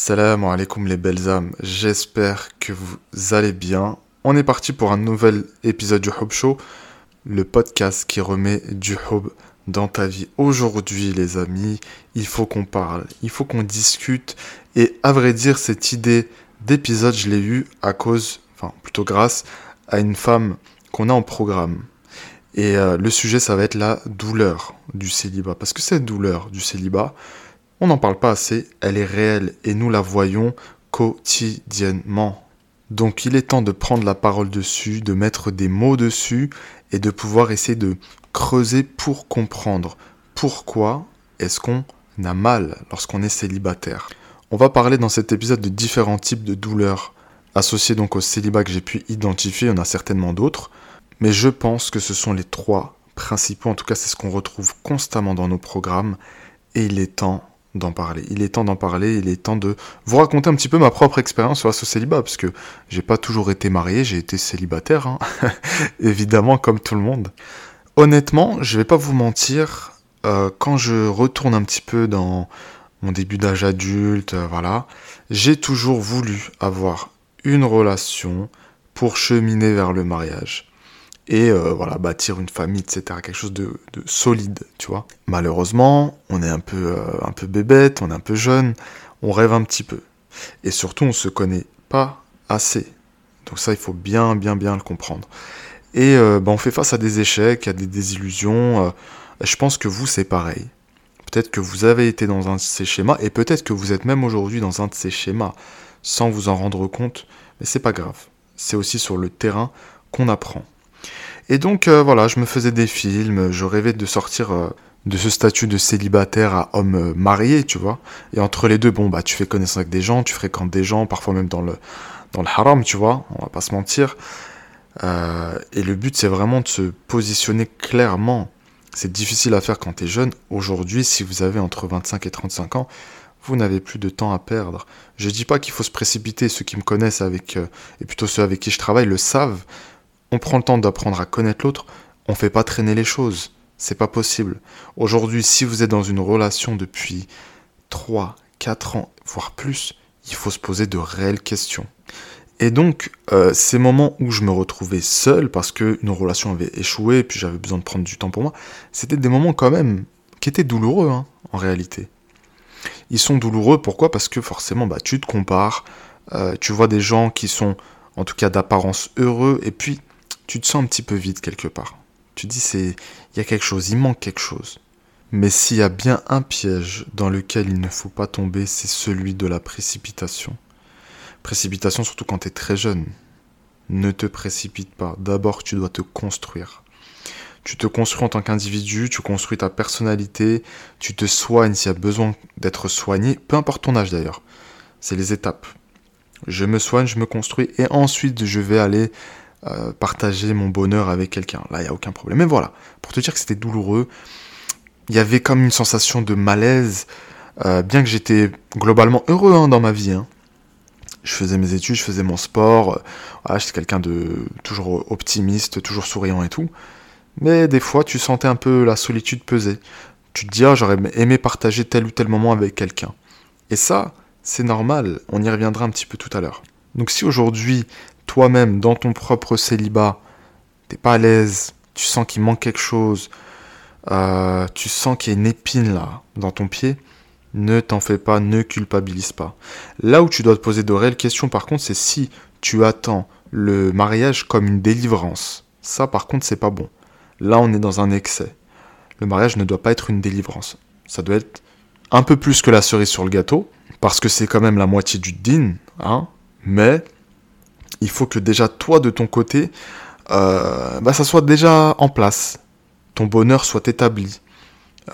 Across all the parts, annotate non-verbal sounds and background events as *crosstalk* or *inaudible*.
Salam alaikum les belles âmes, j'espère que vous allez bien. On est parti pour un nouvel épisode du Hub Show, le podcast qui remet du Hub dans ta vie. Aujourd'hui les amis, il faut qu'on parle, il faut qu'on discute et à vrai dire cette idée d'épisode je l'ai eue à cause, enfin plutôt grâce à une femme qu'on a en programme. Et euh, le sujet ça va être la douleur du célibat. Parce que cette douleur du célibat, on n'en parle pas assez, elle est réelle et nous la voyons quotidiennement. Donc il est temps de prendre la parole dessus, de mettre des mots dessus et de pouvoir essayer de creuser pour comprendre pourquoi est-ce qu'on a mal lorsqu'on est célibataire. On va parler dans cet épisode de différents types de douleurs associées donc au célibat que j'ai pu identifier, il y en a certainement d'autres, mais je pense que ce sont les trois principaux, en tout cas c'est ce qu'on retrouve constamment dans nos programmes, et il est temps d'en parler. Il est temps d'en parler, il est temps de vous raconter un petit peu ma propre expérience face au célibat, parce que j'ai pas toujours été marié, j'ai été célibataire, hein. *laughs* évidemment, comme tout le monde. Honnêtement, je vais pas vous mentir, euh, quand je retourne un petit peu dans mon début d'âge adulte, euh, voilà, j'ai toujours voulu avoir une relation pour cheminer vers le mariage et euh, voilà bâtir une famille etc quelque chose de, solide tu vois. Malheureusement on est un peu euh, un peu bébête on est un peu jeune on rêve un petit peu. Et surtout on se connaît pas assez. Donc ça il faut bien bien bien le comprendre. Et euh, bah, on fait face à des échecs à des désillusions je pense que vous c'est pareil. Peut-être que vous avez été dans un de ces schémas et peut-être que vous êtes même aujourd'hui dans un de ces schémas sans vous en rendre compte mais c'est pas grave. C'est aussi sur le terrain qu'on apprend et donc euh, voilà, je me faisais des films, je rêvais de sortir euh, de ce statut de célibataire à homme euh, marié, tu vois. Et entre les deux, bon bah tu fais connaissance avec des gens, tu fréquentes des gens, parfois même dans le dans le haram, tu vois. On va pas se mentir. et le but c'est vraiment de se positionner clairement. C'est difficile à faire quand tu es jeune. Aujourd'hui, si vous avez entre 25 et 35 ans, vous n'avez plus de temps à perdre. Je dis pas qu'il faut se précipiter, ceux qui me connaissent avec, et plutôt ceux avec qui je travaille le savent on prend le temps d'apprendre à connaître l'autre, on fait pas traîner les choses. C'est pas possible. Aujourd'hui, si vous êtes dans une relation depuis 3, 4 ans, voire plus, il faut se poser de réelles questions. Et donc, euh, ces moments où je me retrouvais seul parce qu'une relation avait échoué puis j'avais besoin de prendre du temps pour moi, c'était des moments quand même qui étaient douloureux hein, en réalité. Ils sont douloureux pourquoi? Parce que forcément, bah, tu te compares, euh, tu vois des gens qui sont en tout cas d'apparence heureux et puis tu te sens un petit peu vide quelque part. Tu dis c'est il y a quelque chose, il manque quelque chose. Mais s'il y a bien un piège dans lequel il ne faut pas tomber, c'est celui de la précipitation. Précipitation surtout quand tu es très jeune. Ne te précipite pas. D'abord, tu dois te construire. Tu te construis en tant qu'individu, tu construis ta personnalité, tu te soignes s'il y a besoin d'être soigné, peu importe ton âge d'ailleurs. C'est les étapes. Je me soigne, je me construis et ensuite je vais aller euh, partager mon bonheur avec quelqu'un. Là, il n'y a aucun problème. Mais voilà, pour te dire que c'était douloureux, il y avait comme une sensation de malaise, euh, bien que j'étais globalement heureux hein, dans ma vie. Hein. Je faisais mes études, je faisais mon sport, euh, j'étais quelqu'un de toujours optimiste, toujours souriant et tout. Mais des fois, tu sentais un peu la solitude peser. Tu te dis, ah, j'aurais aimé partager tel ou tel moment avec quelqu'un. Et ça, c'est normal, on y reviendra un petit peu tout à l'heure. Donc si aujourd'hui toi-même, dans ton propre célibat, t'es pas à l'aise, tu sens qu'il manque quelque chose, euh, tu sens qu'il y a une épine là, dans ton pied, ne t'en fais pas, ne culpabilise pas. Là où tu dois te poser de réelles questions, par contre, c'est si tu attends le mariage comme une délivrance. Ça, par contre, c'est pas bon. Là, on est dans un excès. Le mariage ne doit pas être une délivrance. Ça doit être un peu plus que la cerise sur le gâteau, parce que c'est quand même la moitié du din, hein, mais il faut que déjà toi de ton côté, euh, bah, ça soit déjà en place, ton bonheur soit établi.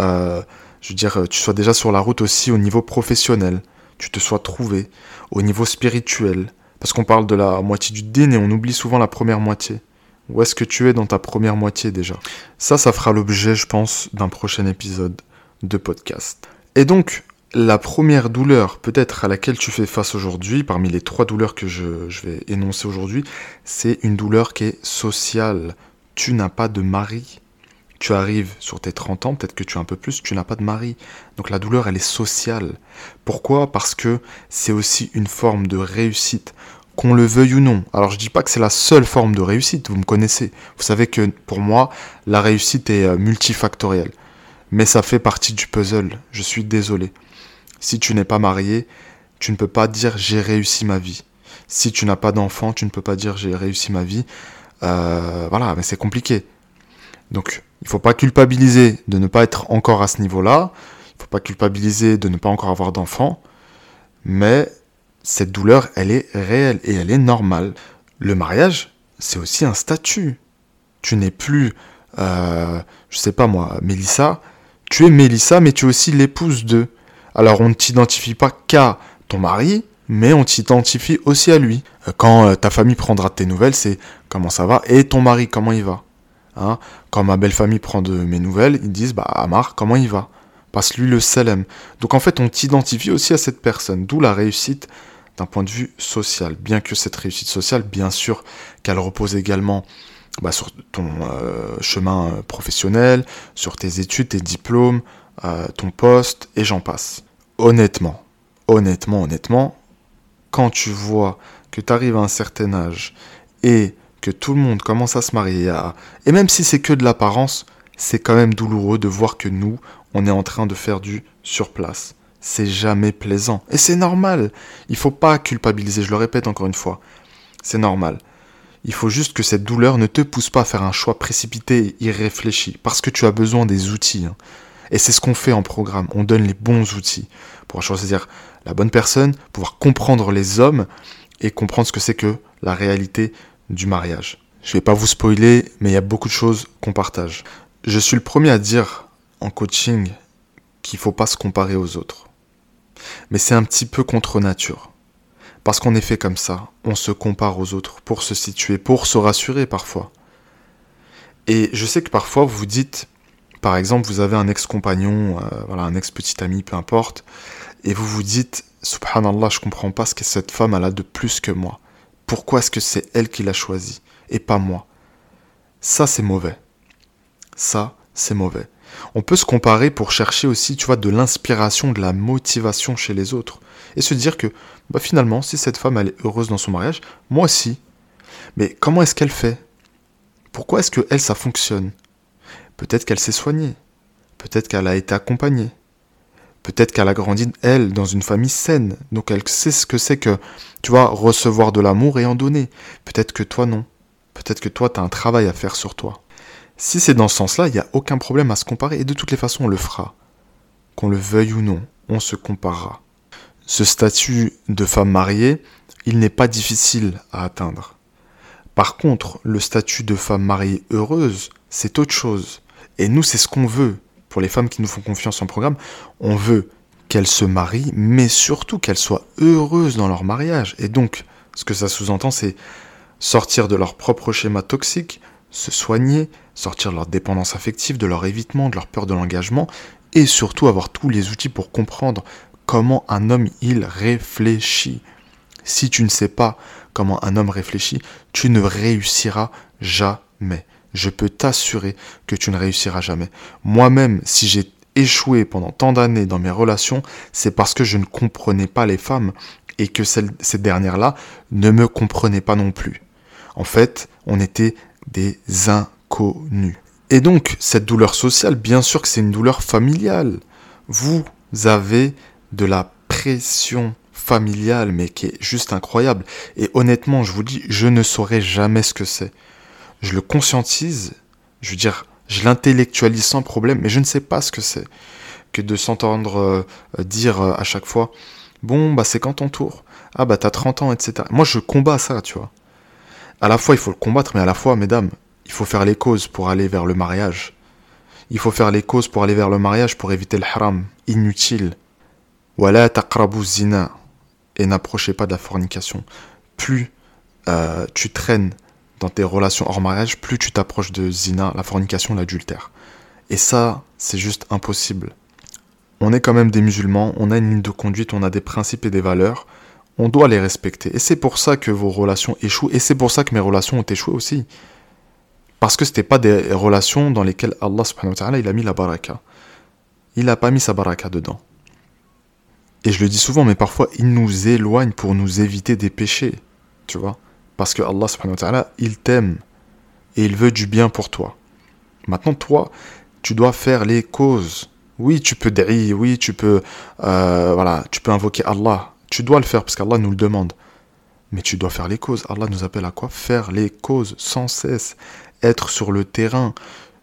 Euh, je veux dire, tu sois déjà sur la route aussi au niveau professionnel, tu te sois trouvé, au niveau spirituel, parce qu'on parle de la moitié du din et on oublie souvent la première moitié. Où est-ce que tu es dans ta première moitié déjà? Ça, ça fera l'objet, je pense, d'un prochain épisode de podcast. Et donc, la première douleur peut-être à laquelle tu fais face aujourd'hui, parmi les trois douleurs que je, vais énoncer aujourd'hui, c'est une douleur qui est sociale. Tu n'as pas de mari, tu arrives sur tes 30 ans, peut-être que tu as un peu plus, tu n'as pas de mari. Donc la douleur, elle est sociale. Pourquoi? Parce que c'est aussi une forme de réussite, qu'on le veuille ou non. Alors je dis pas que c'est la seule forme de réussite, vous me connaissez. Vous savez que pour moi, la réussite est euh, multifactorielle. Mais ça fait partie du puzzle, je suis désolé. Si tu n'es pas marié, tu ne peux pas dire j'ai réussi ma vie. Si tu n'as pas d'enfant, tu ne peux pas dire j'ai réussi ma vie. Euh, voilà, mais c'est compliqué. Donc, il ne faut pas culpabiliser de ne pas être encore à ce niveau-là. Il ne faut pas culpabiliser de ne pas encore avoir d'enfant. Mais cette douleur, elle est réelle et elle est normale. Le mariage, c'est aussi un statut. Tu n'es plus, euh, je sais pas moi, Mélissa. Tu es Mélissa, mais tu es aussi l'épouse d'eux. Alors on ne t'identifie pas qu'à ton mari, mais on t'identifie aussi à lui. Euh, quand euh, ta famille prendra tes nouvelles, c'est comment ça va? Et ton mari, comment il va? Hein? Quand ma belle famille prend de mes nouvelles, ils disent bah Amar, comment il va? Passe-lui le selem. Donc en fait, on t'identifie aussi à cette personne, d'où la réussite d'un point de vue social. Bien que cette réussite sociale, bien sûr, qu'elle repose également bah, sur ton euh, chemin professionnel, sur tes études, tes diplômes, ton poste, et j'en passe. Honnêtement, honnêtement, honnêtement, quand tu vois que tu arrives à un certain âge et que tout le monde commence à se marier, et même si c'est que de l'apparence, c'est quand même douloureux de voir que nous, on est en train de faire du sur place. C'est jamais plaisant. Et c'est normal. Il faut pas culpabiliser, je le répète encore une fois. C'est normal. Il faut juste que cette douleur ne te pousse pas à faire un choix précipité et irréfléchi, parce que tu as besoin des outils. Hein. Et c'est ce qu'on fait en programme. On donne les bons outils pour choisir la bonne personne, pouvoir comprendre les hommes et comprendre ce que c'est que la réalité du mariage. Je vais pas vous spoiler, mais il y a beaucoup de choses qu'on partage. Je suis le premier à dire en coaching qu'il faut pas se comparer aux autres. Mais c'est un petit peu contre nature. Parce qu'on est fait comme ça, on se compare aux autres pour se situer, pour se rassurer parfois. Et je sais que parfois vous vous dites, par exemple, vous avez un ex-compagnon, euh, voilà, un ex-petit ami, peu importe, et vous vous dites, subhanallah, je comprends pas ce que cette femme a de plus que moi. Pourquoi est-ce que c'est elle qui l'a choisi et pas moi? Ça, c'est mauvais. Ça, c'est mauvais. On peut se comparer pour chercher aussi, tu vois, de l'inspiration, de la motivation chez les autres. Et se dire que, bah finalement, si cette femme, elle est heureuse dans son mariage, moi aussi. Mais comment est-ce qu'elle fait? Pourquoi est-ce que elle, ça fonctionne? Peut-être qu'elle s'est soignée. Peut-être qu'elle a été accompagnée. Peut-être qu'elle a grandi, elle, dans une famille saine. Donc elle sait ce que c'est que, tu vois, recevoir de l'amour et en donner. Peut-être que toi, non. Peut-être que toi, tu as un travail à faire sur toi. Si c'est dans ce sens-là, il n'y a aucun problème à se comparer. Et de toutes les façons, on le fera. Qu'on le veuille ou non, on se comparera. Ce statut de femme mariée, il n'est pas difficile à atteindre. Par contre, le statut de femme mariée heureuse, c'est autre chose. Et nous, c'est ce qu'on veut. Pour les femmes qui nous font confiance en programme, on veut qu'elles se marient, mais surtout qu'elles soient heureuses dans leur mariage. Et donc, ce que ça sous-entend, c'est sortir de leur propre schéma toxique, se soigner, sortir de leur dépendance affective, de leur évitement, de leur peur de l'engagement, et surtout avoir tous les outils pour comprendre comment un homme il réfléchit. Si tu ne sais pas comment un homme réfléchit, tu ne réussiras jamais je peux t'assurer que tu ne réussiras jamais. Moi-même, si j'ai échoué pendant tant d'années dans mes relations, c'est parce que je ne comprenais pas les femmes et que celles, ces dernières-là ne me comprenaient pas non plus. En fait, on était des inconnus. Et donc, cette douleur sociale, bien sûr que c'est une douleur familiale. Vous avez de la pression familiale, mais qui est juste incroyable. Et honnêtement, je vous dis, je ne saurais jamais ce que c'est je le conscientise, je veux dire, je l'intellectualise sans problème, mais je ne sais pas ce que c'est que de s'entendre euh, dire euh, à chaque fois, bon, bah c'est quand ton tour Ah bah t'as 30 ans, etc. Moi je combats ça, tu vois. À la fois il faut le combattre, mais à la fois, mesdames, il faut faire les causes pour aller vers le mariage. Il faut faire les causes pour aller vers le mariage pour éviter le haram, inutile. Voilà taqrabu zina. Et n'approchez pas de la fornication. Plus euh, tu traînes dans tes relations hors mariage, plus tu t'approches de zina, la fornication, l'adultère. Et ça, c'est juste impossible. On est quand même des musulmans, on a une ligne de conduite, on a des principes et des valeurs, on doit les respecter. Et c'est pour ça que vos relations échouent, et c'est pour ça que mes relations ont échoué aussi. Parce que ce pas des relations dans lesquelles Allah subhanahu wa il a mis la baraka. Il n'a pas mis sa baraka dedans. Et je le dis souvent, mais parfois il nous éloigne pour nous éviter des péchés. Tu vois Parce que Allah subhanahu wa ta'ala, il t'aime et il veut du bien pour toi. Maintenant, toi, tu dois faire les causes. Oui, tu peux dire, oui, tu peux, euh, voilà, tu peux invoquer Allah. Tu dois le faire parce qu'Allah nous le demande. Mais tu dois faire les causes. Allah nous appelle à quoi? Faire les causes sans cesse. Être sur le terrain.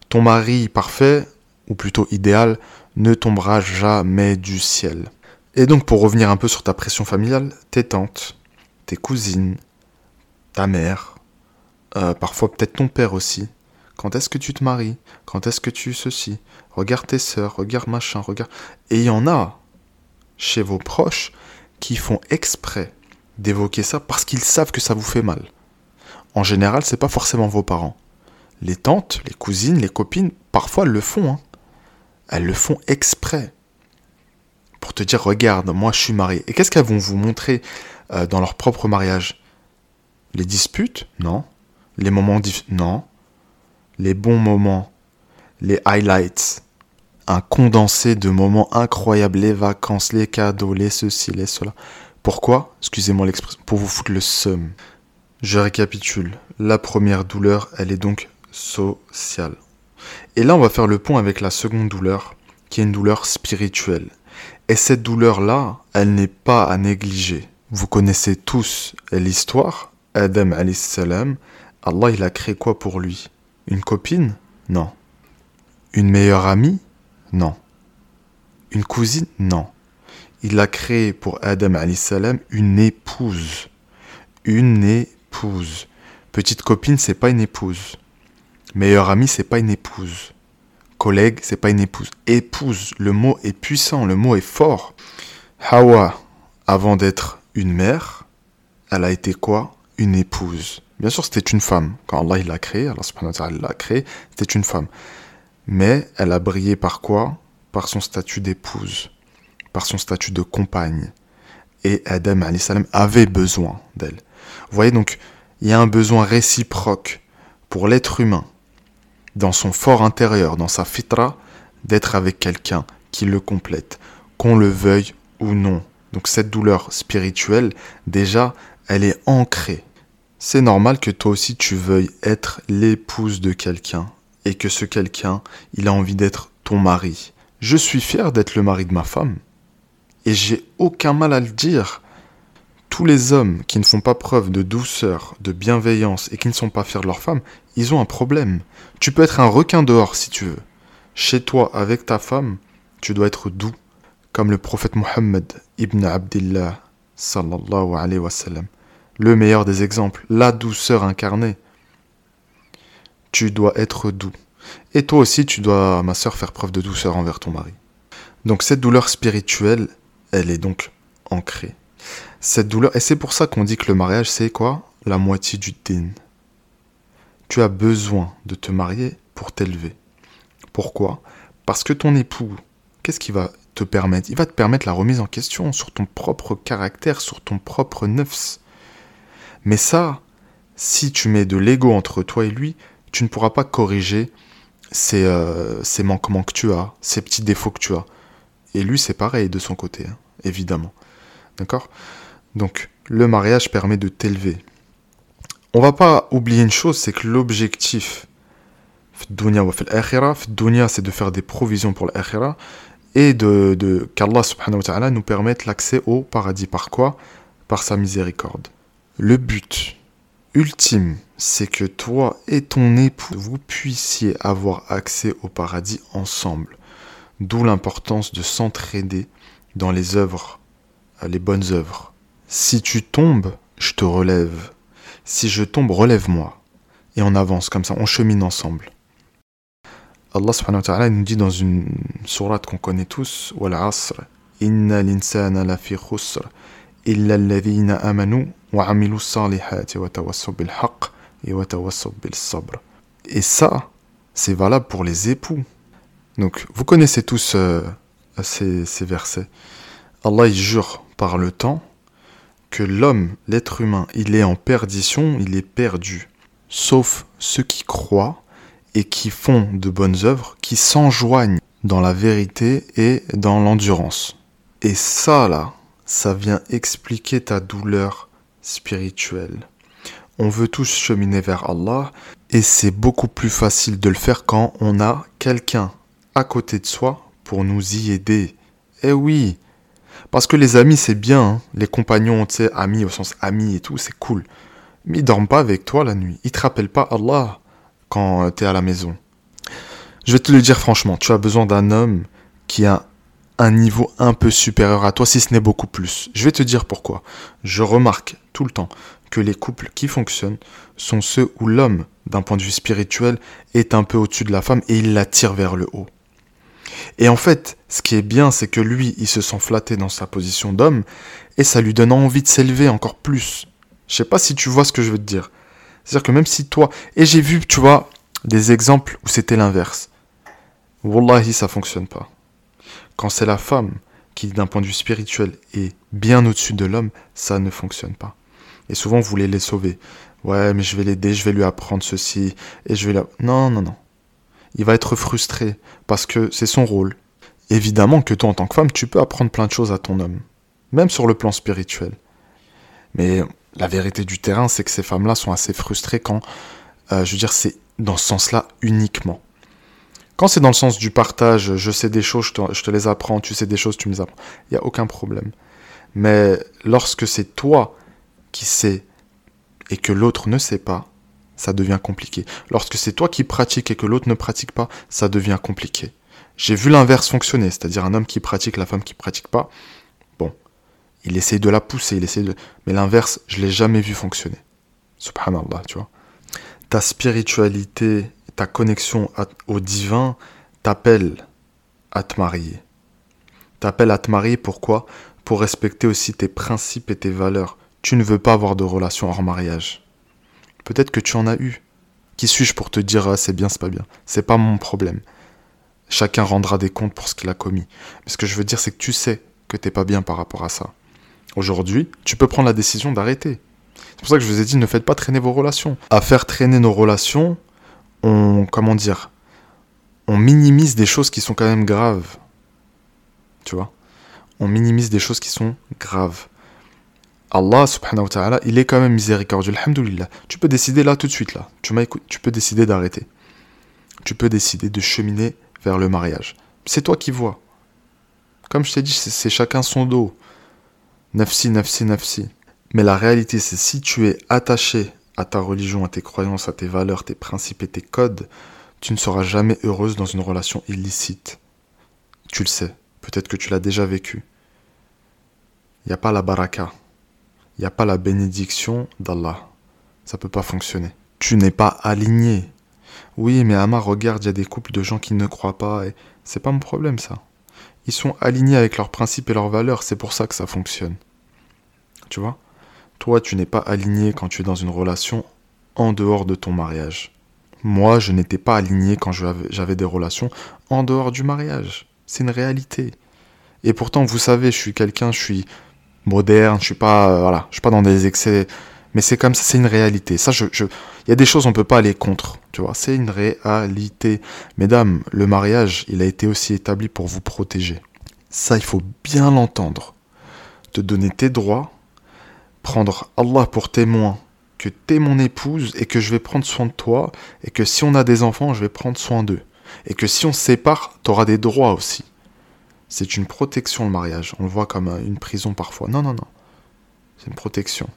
Ton mari parfait, ou plutôt idéal, ne tombera jamais du ciel. Et donc pour revenir un peu sur ta pression familiale, tes tantes, tes cousines, ta mère, euh, parfois peut-être ton père aussi. Quand est-ce que tu te maries? Quand est-ce que tu ceci? Regarde tes sœurs, regarde machin, regarde. Et il y en a chez vos proches qui font exprès d'évoquer ça parce qu'ils savent que ça vous fait mal. En général, c'est pas forcément vos parents. Les tantes, les cousines, les copines, parfois elles le font. Hein. Elles le font exprès. Pour te dire, regarde, moi je suis marié. Et qu'est-ce qu'elles vont vous montrer euh, dans leur propre mariage? Les disputes Non. Les moments difficiles Non. Les bons moments. Les highlights. Un condensé de moments incroyables. Les vacances, les cadeaux, les ceci, les cela. Pourquoi? Excusez-moi l'expression. Pour vous foutre le seum. Je récapitule. La première douleur, elle est donc sociale. Et là, on va faire le pont avec la seconde douleur, qui est une douleur spirituelle. Et cette douleur-là, elle n'est pas à négliger. Vous connaissez tous l'histoire. Adam salam, Allah il a créé quoi pour lui? Une copine? Non. Une meilleure amie? Non. Une cousine? Non. Il a créé pour Adam salam une épouse. Une épouse. Petite copine, c'est pas une épouse. Meilleure amie, c'est pas une épouse. Collègue, c'est pas une épouse. Épouse, le mot est puissant, le mot est fort. Hawa, avant d'être une mère, elle a été quoi? Épouse. Bien sûr, c'était une femme. Quand Allah l'a créée, Allah l'a créée, c'était une femme. Mais elle a brillé par quoi? Par son statut d'épouse, par son statut de compagne. Et Adam salam avait besoin d'elle. Vous voyez donc, il y a un besoin réciproque pour l'être humain dans son fort intérieur, dans sa fitra, d'être avec quelqu'un qui le complète, qu'on le veuille ou non. Donc cette douleur spirituelle, déjà, elle est ancrée. C'est normal que toi aussi tu veuilles être l'épouse de quelqu'un et que ce quelqu'un, il a envie d'être ton mari. Je suis fier d'être le mari de ma femme. Et j'ai aucun mal à le dire. Tous les hommes qui ne font pas preuve de douceur, de bienveillance et qui ne sont pas fiers de leur femme, ils ont un problème. Tu peux être un requin dehors si tu veux. Chez toi, avec ta femme, tu dois être doux, comme le prophète Mohammed ibn Abdillah sallallahu alayhi wa. Le meilleur des exemples, la douceur incarnée. Tu dois être doux. Et toi aussi, tu dois, ma sœur, faire preuve de douceur envers ton mari. Donc cette douleur spirituelle, elle est donc ancrée. Cette douleur, et c'est pour ça qu'on dit que le mariage, c'est quoi? La moitié du din tu as besoin de te marier pour t'élever. Pourquoi? Parce que ton époux, qu'est-ce qui va te permettre? Il va te permettre la remise en question sur ton propre caractère, sur ton propre nefs. Mais ça, si tu mets de l'ego entre toi et lui, tu ne pourras pas corriger ces, euh, manquements que tu as, ces petits défauts que tu as. Et lui, c'est pareil de son côté, hein, évidemment. D'accord? Donc, le mariage permet de t'élever, on va pas oublier une chose, c'est que l'objectif c'est de faire des provisions pour l'akhira et de, de qu'Allah nous permette l'accès au paradis. Par quoi? Par sa miséricorde. Le but ultime, c'est que toi et ton époux, vous puissiez avoir accès au paradis ensemble. D'où l'importance de s'entraider dans les œuvres, les bonnes œuvres. Si tu tombes, je te relève. Si je tombe, relève-moi. Et on avance comme ça, on chemine ensemble. Allah subhanahu wa ta'ala nous dit dans une sourate qu'on connaît tous, Wal asr, inna l'insana la fi khusr, illa amanu haqq et wa tawassaw bil sabr. Et ça, c'est valable pour les époux. Donc, vous connaissez tous euh, ces, ces versets. Allah il jure par le temps que l'homme, l'être humain, il est en perdition, il est perdu. Sauf ceux qui croient et qui font de bonnes œuvres, qui s'enjoignent dans la vérité et dans l'endurance. Et ça, là, ça vient expliquer ta douleur spirituelle. On veut tous cheminer vers Allah et c'est beaucoup plus facile de le faire quand on a quelqu'un à côté de soi pour nous y aider. Eh oui, parce que les amis c'est bien, hein. les compagnons, tu sais, amis au sens amis et tout, c'est cool. Mais ils dorment pas avec toi la nuit, ils te rappellent pas Allah quand euh, tu es à la maison. Je vais te le dire franchement, tu as besoin d'un homme qui a un niveau un peu supérieur à toi, si ce n'est beaucoup plus. Je vais te dire pourquoi. Je remarque tout le temps que les couples qui fonctionnent sont ceux où l'homme, d'un point de vue spirituel, est un peu au-dessus de la femme et il la tire vers le haut. Et en fait, ce qui est bien, c'est que lui, il se sent flatté dans sa position d'homme et ça lui donne envie de s'élever encore plus. Je sais pas si tu vois ce que je veux te dire. C'est-à-dire que même si toi. Et j'ai vu, tu vois, des exemples où c'était l'inverse. Wallahi, ça fonctionne pas. Quand c'est la femme qui, d'un point de vue spirituel, est bien au-dessus de l'homme, ça ne fonctionne pas. Et souvent, vous voulez les sauver. Ouais, mais je vais l'aider, je vais lui apprendre ceci, et je vais la... Non, non, non. Il va être frustré, parce que c'est son rôle. Évidemment que toi, en tant que femme, tu peux apprendre plein de choses à ton homme, même sur le plan spirituel. Mais la vérité du terrain, c'est que ces femmes-là sont assez frustrées quand, euh, je veux dire, c'est dans ce sens-là uniquement. Quand c'est dans le sens du partage, je sais des choses, je te, les apprends, tu sais des choses, tu me les apprends, il n'y a aucun problème. Mais lorsque c'est toi qui sais et que l'autre ne sait pas, ça devient compliqué. Lorsque c'est toi qui pratiques et que l'autre ne pratique pas, ça devient compliqué. J'ai vu l'inverse fonctionner, c'est-à-dire un homme qui pratique, la femme qui pratique pas. Bon, il essaye de la pousser, il essaye de... Mais l'inverse, je l'ai jamais vu fonctionner. Subhanallah, tu vois. Ta spiritualité, ta connexion au divin t'appelle à te marier. T'appelle à te marier pourquoi? Pour respecter aussi tes principes et tes valeurs. Tu ne veux pas avoir de relation hors mariage. Peut-être que tu en as eu. Qui suis-je pour te dire ah, c'est bien, c'est pas bien? C'est pas mon problème. Chacun rendra des comptes pour ce qu'il a commis. Mais ce que je veux dire, c'est que tu sais que t'es pas bien par rapport à ça. Aujourd'hui, tu peux prendre la décision d'arrêter. C'est pour ça que je vous ai dit ne faites pas traîner vos relations. À faire traîner nos relations, on comment dire On minimise des choses qui sont quand même graves. Tu vois? On minimise des choses qui sont graves. Allah subhanahu wa ta'ala, il est quand même miséricordieux. Alhamdulillah. Tu peux décider là tout de suite là. Tu m'as tu peux décider d'arrêter. Tu peux décider de cheminer vers le mariage. C'est toi qui vois. Comme je t'ai dit, c'est chacun son dos. Nafsi, nafsi, nafsi. Mais la réalité, c'est si tu es attaché à ta religion, à tes croyances, à tes valeurs, tes principes et tes codes, tu ne seras jamais heureuse dans une relation illicite. Tu le sais. Peut-être que tu l'as déjà vécu. Il n'y a pas la baraka il n'y a pas la bénédiction d'Allah. Ça peut pas fonctionner. Tu n'es pas aligné. Oui, mais Amar, regarde, il y a des couples de gens qui ne croient pas et c'est pas mon problème ça. Ils sont alignés avec leurs principes et leurs valeurs, c'est pour ça que ça fonctionne. Tu vois? Toi, tu n'es pas aligné quand tu es dans une relation en dehors de ton mariage. Moi, je n'étais pas aligné quand j'avais des relations en dehors du mariage. C'est une réalité. Et pourtant, vous savez, je suis quelqu'un, je suis moderne, je suis pas, euh, voilà, je suis pas dans des excès, mais c'est comme ça, c'est une réalité. Ça, il y a des choses on peut pas aller contre, tu vois, c'est une réalité. Mesdames, le mariage, il a été aussi établi pour vous protéger. Ça, il faut bien l'entendre. Te donner tes droits, prendre Allah pour témoin que t'es mon épouse et que je vais prendre soin de toi et que si on a des enfants, je vais prendre soin d'eux. Et que si on se sépare, t'auras des droits aussi. C'est une protection le mariage. On le voit comme une prison parfois. Non, non, non. C'est une protection.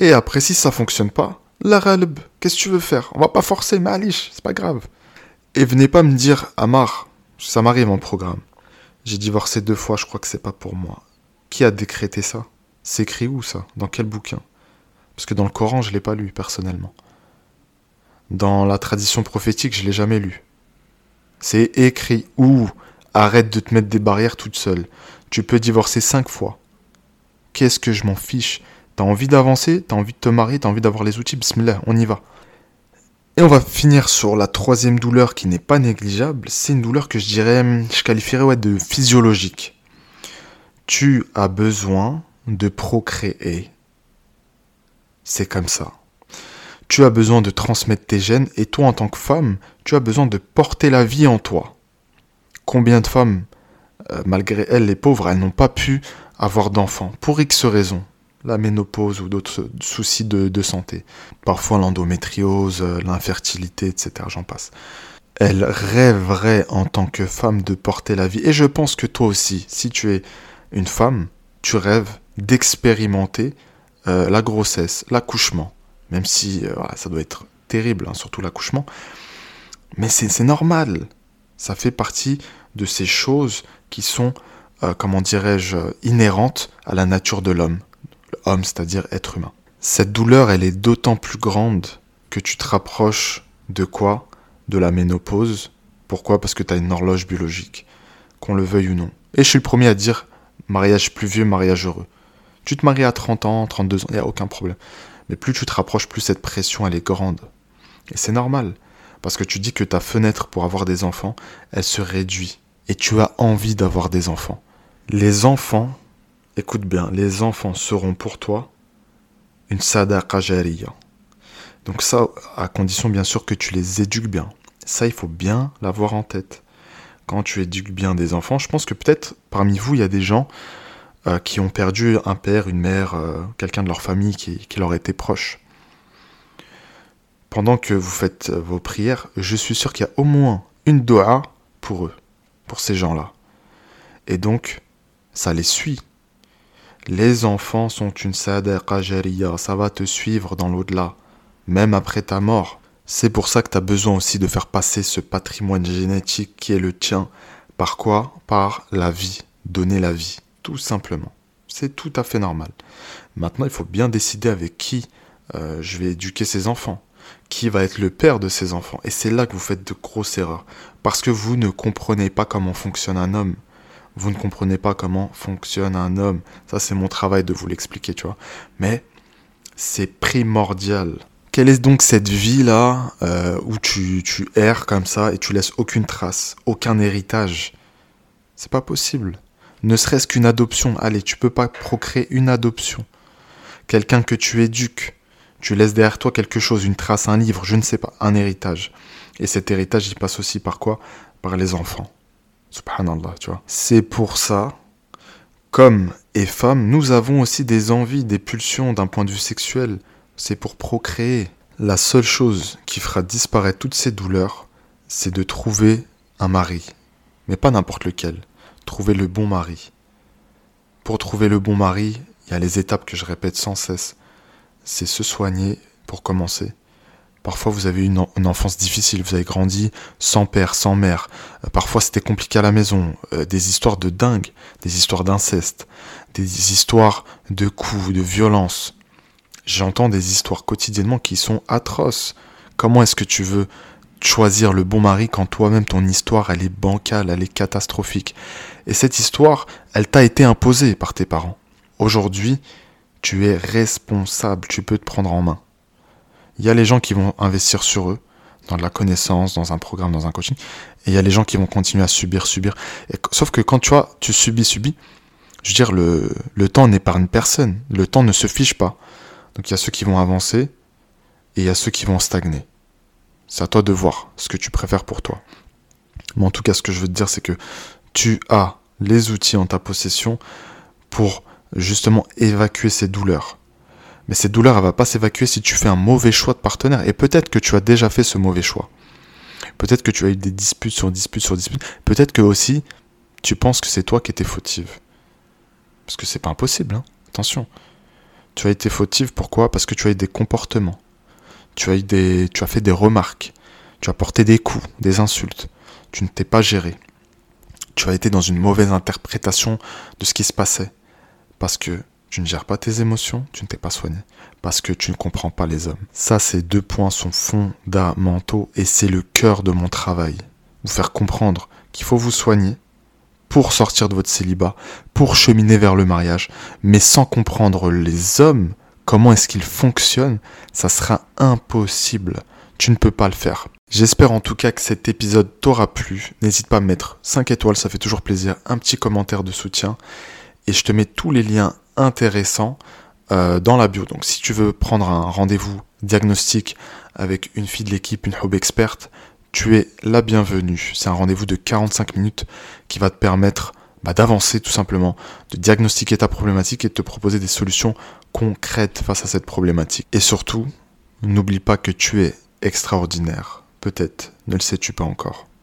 Et après, si ça fonctionne pas, la ralb, qu'est-ce que tu veux faire? On va pas forcer, Malish, c'est pas grave. Et venez pas me dire, Amar, ça m'arrive en programme. J'ai divorcé deux fois, je crois que c'est pas pour moi. Qui a décrété ça? C'est écrit où ça? Dans quel bouquin? Parce que dans le Coran, je l'ai pas lu personnellement. Dans la tradition prophétique, je l'ai jamais lu. C'est écrit où? Arrête de te mettre des barrières toute seule. Tu peux divorcer cinq fois. Qu'est-ce que je m'en fiche? T'as envie d'avancer, t'as envie de te marier, t'as envie d'avoir les outils, bismillah, on y va. Et on va finir sur la troisième douleur qui n'est pas négligeable. C'est une douleur que je dirais, je qualifierais de physiologique. Tu as besoin de procréer. C'est comme ça. tu as besoin de transmettre tes gènes et toi en tant que femme, tu as besoin de porter la vie en toi. Combien de femmes, euh, malgré elles les pauvres, elles n'ont pas pu avoir d'enfants pour X raisons la ménopause ou d'autres soucis de, santé, parfois l'endométriose, euh, l'infertilité, etc. J'en passe. Elles rêveraient en tant que femme de porter la vie. Et je pense que toi aussi, si tu es une femme, tu rêves d'expérimenter euh, la grossesse, l'accouchement, même si euh, ça doit être terrible, hein, surtout l'accouchement. Mais c'est normal. Ça fait partie de ces choses qui sont, euh, comment dirais-je, inhérentes à la nature de l'homme. L'homme, c'est-à-dire être humain. Cette douleur, elle est d'autant plus grande que tu te rapproches de quoi? De la ménopause. Pourquoi? Parce que tu as une horloge biologique, qu'on le veuille ou non. Et je suis le premier à dire mariage plus vieux, mariage heureux. Tu te maries à 30 ans, 32 ans, il n'y a aucun problème. Mais plus tu te rapproches, plus cette pression, elle est grande. Et c'est normal. Parce que tu dis que ta fenêtre pour avoir des enfants, elle se réduit. Et tu as envie d'avoir des enfants. Les enfants, écoute bien, les enfants seront pour toi une sadaqa jariya. Donc ça, à condition bien sûr que tu les éduques bien. Ça, il faut bien l'avoir en tête. Quand tu éduques bien des enfants, je pense que peut-être parmi vous, il y a des gens euh, qui ont perdu un père, une mère, euh, quelqu'un de leur famille qui, leur était proche. Pendant que vous faites euh, vos prières, je suis sûr qu'il y a au moins une doha pour eux, pour ces gens-là. Et donc, ça les suit. Les enfants sont une sadaqa jariya, ça va te suivre dans l'au-delà, même après ta mort. C'est pour ça que tu as besoin aussi de faire passer ce patrimoine génétique qui est le tien. Par quoi? Par la vie, donner la vie tout simplement. C'est tout à fait normal. Maintenant, il faut bien décider avec qui euh, je vais éduquer ses enfants, qui va être le père de ses enfants. Et c'est là que vous faites de grosses erreurs, parce que vous ne comprenez pas comment fonctionne un homme. Vous ne comprenez pas comment fonctionne un homme. Ça, c'est mon travail de vous l'expliquer, tu vois. Mais c'est primordial. Quelle est donc cette vie-là euh, où tu, tu erres comme ça et tu laisses aucune trace, aucun héritage? C'est pas possible ne serait-ce qu'une adoption. Allez, tu peux pas procréer une adoption. Quelqu'un que tu éduques, tu laisses derrière toi quelque chose, une trace, un livre, je ne sais pas, un héritage. Et cet héritage, il passe aussi par quoi? Par les enfants. Subhanallah, tu vois. C'est pour ça, comme et femmes, nous avons aussi des envies, des pulsions d'un point de vue sexuel. C'est pour procréer. La seule chose qui fera disparaître toutes ces douleurs, c'est de trouver un mari. Mais pas n'importe lequel trouver le bon mari. Pour trouver le bon mari, il y a les étapes que je répète sans cesse. C'est se soigner pour commencer. Parfois vous avez eu une, enfance difficile, vous avez grandi sans père, sans mère. Euh, parfois c'était compliqué à la maison. Euh, des histoires de dingue, des histoires d'inceste, des histoires de coups, de violence. J'entends des histoires quotidiennement qui sont atroces. Comment est-ce que tu veux choisir le bon mari quand toi-même ton histoire elle est bancale, elle est catastrophique. Et cette histoire, elle t'a été imposée par tes parents. Aujourd'hui, tu es responsable, tu peux te prendre en main. Il y a les gens qui vont investir sur eux, dans de la connaissance, dans un programme, dans un coaching, et il y a les gens qui vont continuer à subir, subir. sauf que quand tu vois, tu subis, subis, je veux dire, le, le temps n'épargne personne, le temps ne se fiche pas. Donc il y a ceux qui vont avancer, et il y a ceux qui vont stagner. C'est à toi de voir ce que tu préfères pour toi. Mais en tout cas, ce que je veux te dire, c'est que tu as les outils en ta possession pour justement évacuer ces douleurs. Mais ces douleurs, elle va pas s'évacuer si tu fais un mauvais choix de partenaire. Et peut-être que tu as déjà fait ce mauvais choix. Peut-être que tu as eu des disputes sur disputes sur disputes. Peut-être que aussi, tu penses que c'est toi qui étais fautive. Parce que c'est pas impossible, hein. Attention. Tu as été fautive, pourquoi? Parce que tu as eu des comportements tu as, fait des remarques, tu as porté des coups, des insultes, tu ne t'es pas géré. Tu as été dans une mauvaise interprétation de ce qui se passait. Parce que tu ne gères pas tes émotions, tu ne t'es pas soigné. Parce que tu ne comprends pas les hommes. Ça, ces deux points sont fondamentaux et c'est le cœur de mon travail. Vous faire comprendre qu'il faut vous soigner pour sortir de votre célibat, pour cheminer vers le mariage, mais sans comprendre les hommes comment est-ce qu'il fonctionne, ça sera impossible. Tu ne peux pas le faire. J'espère en tout cas que cet épisode t'aura plu. N'hésite pas à mettre 5 étoiles, ça fait toujours plaisir. Un petit commentaire de soutien. Et je te mets tous les liens intéressants euh, dans la bio. Donc si tu veux prendre un rendez-vous diagnostic avec une fille de l'équipe, une hub experte, tu es la bienvenue. C'est un rendez-vous de 45 minutes qui va te permettre bah, d'avancer tout simplement, de diagnostiquer ta problématique et de te proposer des solutions concrètes face à cette problématique. Et surtout, n'oublie pas que tu es extraordinaire. Peut-être ne le sais-tu pas encore.